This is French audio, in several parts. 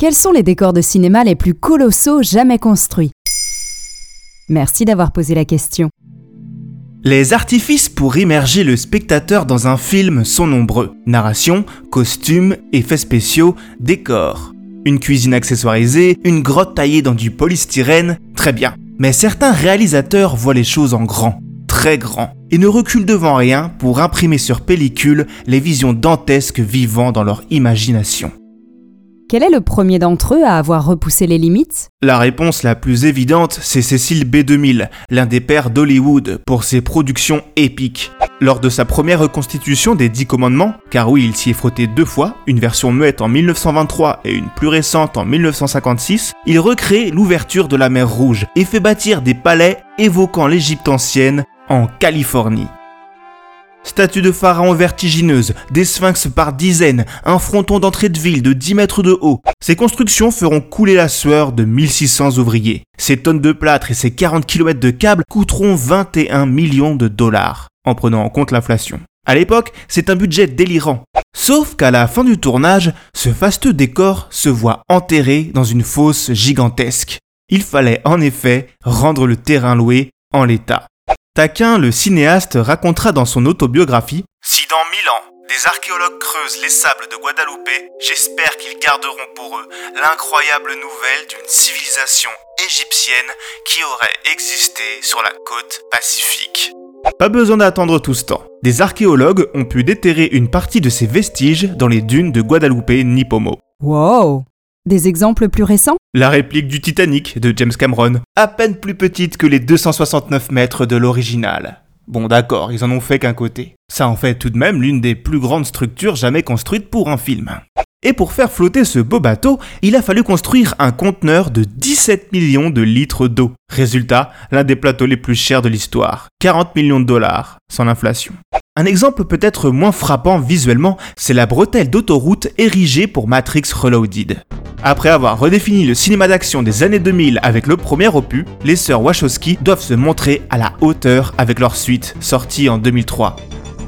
Quels sont les décors de cinéma les plus colossaux jamais construits? Merci d'avoir posé la question. Les artifices pour immerger le spectateur dans un film sont nombreux. Narration, costumes, effets spéciaux, décors. Une cuisine accessoirisée, une grotte taillée dans du polystyrène, très bien. Mais certains réalisateurs voient les choses en grand, très grand, et ne reculent devant rien pour imprimer sur pellicule les visions dantesques vivant dans leur imagination. Quel est le premier d'entre eux à avoir repoussé les limites? La réponse la plus évidente, c'est Cécile B2000, l'un des pères d'Hollywood, pour ses productions épiques. Lors de sa première reconstitution des Dix Commandements, car oui, il s'y est frotté deux fois, une version muette en 1923 et une plus récente en 1956, il recrée l'ouverture de la mer Rouge et fait bâtir des palais évoquant l'Égypte ancienne en Californie. Statues de pharaons vertigineuses, des sphinx par dizaines, un fronton d'entrée de ville de 10 mètres de haut. Ces constructions feront couler la sueur de 1600 ouvriers. Ces tonnes de plâtre et ces 40 km de câbles coûteront 21 millions de dollars, en prenant en compte l'inflation. À l'époque, c'est un budget délirant. Sauf qu'à la fin du tournage, ce fasteux décor se voit enterré dans une fosse gigantesque. Il fallait en effet rendre le terrain loué en l'état. Taquin, le cinéaste, racontera dans son autobiographie Si dans mille ans, des archéologues creusent les sables de Guadeloupe, j'espère qu'ils garderont pour eux l'incroyable nouvelle d'une civilisation égyptienne qui aurait existé sur la côte pacifique. Pas besoin d'attendre tout ce temps. Des archéologues ont pu déterrer une partie de ces vestiges dans les dunes de Guadeloupe Nipomo. Wow Des exemples plus récents? La réplique du Titanic de James Cameron, à peine plus petite que les 269 mètres de l'original. Bon d'accord, ils en ont fait qu'un côté. Ça en fait tout de même l'une des plus grandes structures jamais construites pour un film. Et pour faire flotter ce beau bateau, il a fallu construire un conteneur de 17 millions de litres d'eau. Résultat, l'un des plateaux les plus chers de l'histoire. 40 millions de dollars, sans l'inflation. Un exemple peut-être moins frappant visuellement, c'est la bretelle d'autoroute érigée pour Matrix Reloaded. Après avoir redéfini le cinéma d'action des années 2000 avec le premier opus, les sœurs Wachowski doivent se montrer à la hauteur avec leur suite, sortie en 2003.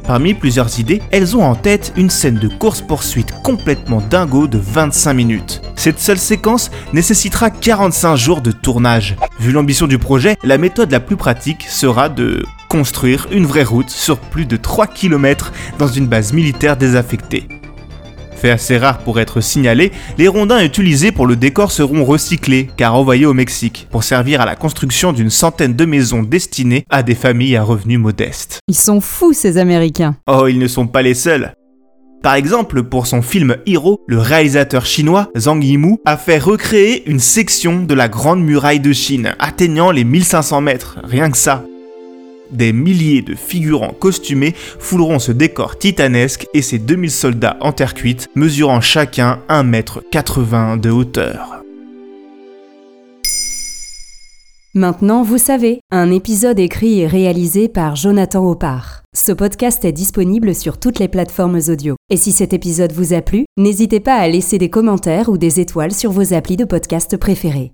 Parmi plusieurs idées, elles ont en tête une scène de course-poursuite complètement dingo de 25 minutes. Cette seule séquence nécessitera 45 jours de tournage. Vu l'ambition du projet, la méthode la plus pratique sera de construire une vraie route sur plus de 3 km dans une base militaire désaffectée. Fait assez rare pour être signalé, les rondins utilisés pour le décor seront recyclés car envoyés au Mexique pour servir à la construction d'une centaine de maisons destinées à des familles à revenus modestes. Ils sont fous ces Américains. Oh, ils ne sont pas les seuls. Par exemple, pour son film Hero, le réalisateur chinois Zhang Yimou a fait recréer une section de la Grande Muraille de Chine, atteignant les 1500 mètres, rien que ça. Des milliers de figurants costumés fouleront ce décor titanesque et ses 2000 soldats en terre cuite, mesurant chacun 1m80 de hauteur. Maintenant, vous savez, un épisode écrit et réalisé par Jonathan Opar. Ce podcast est disponible sur toutes les plateformes audio. Et si cet épisode vous a plu, n'hésitez pas à laisser des commentaires ou des étoiles sur vos applis de podcast préférés.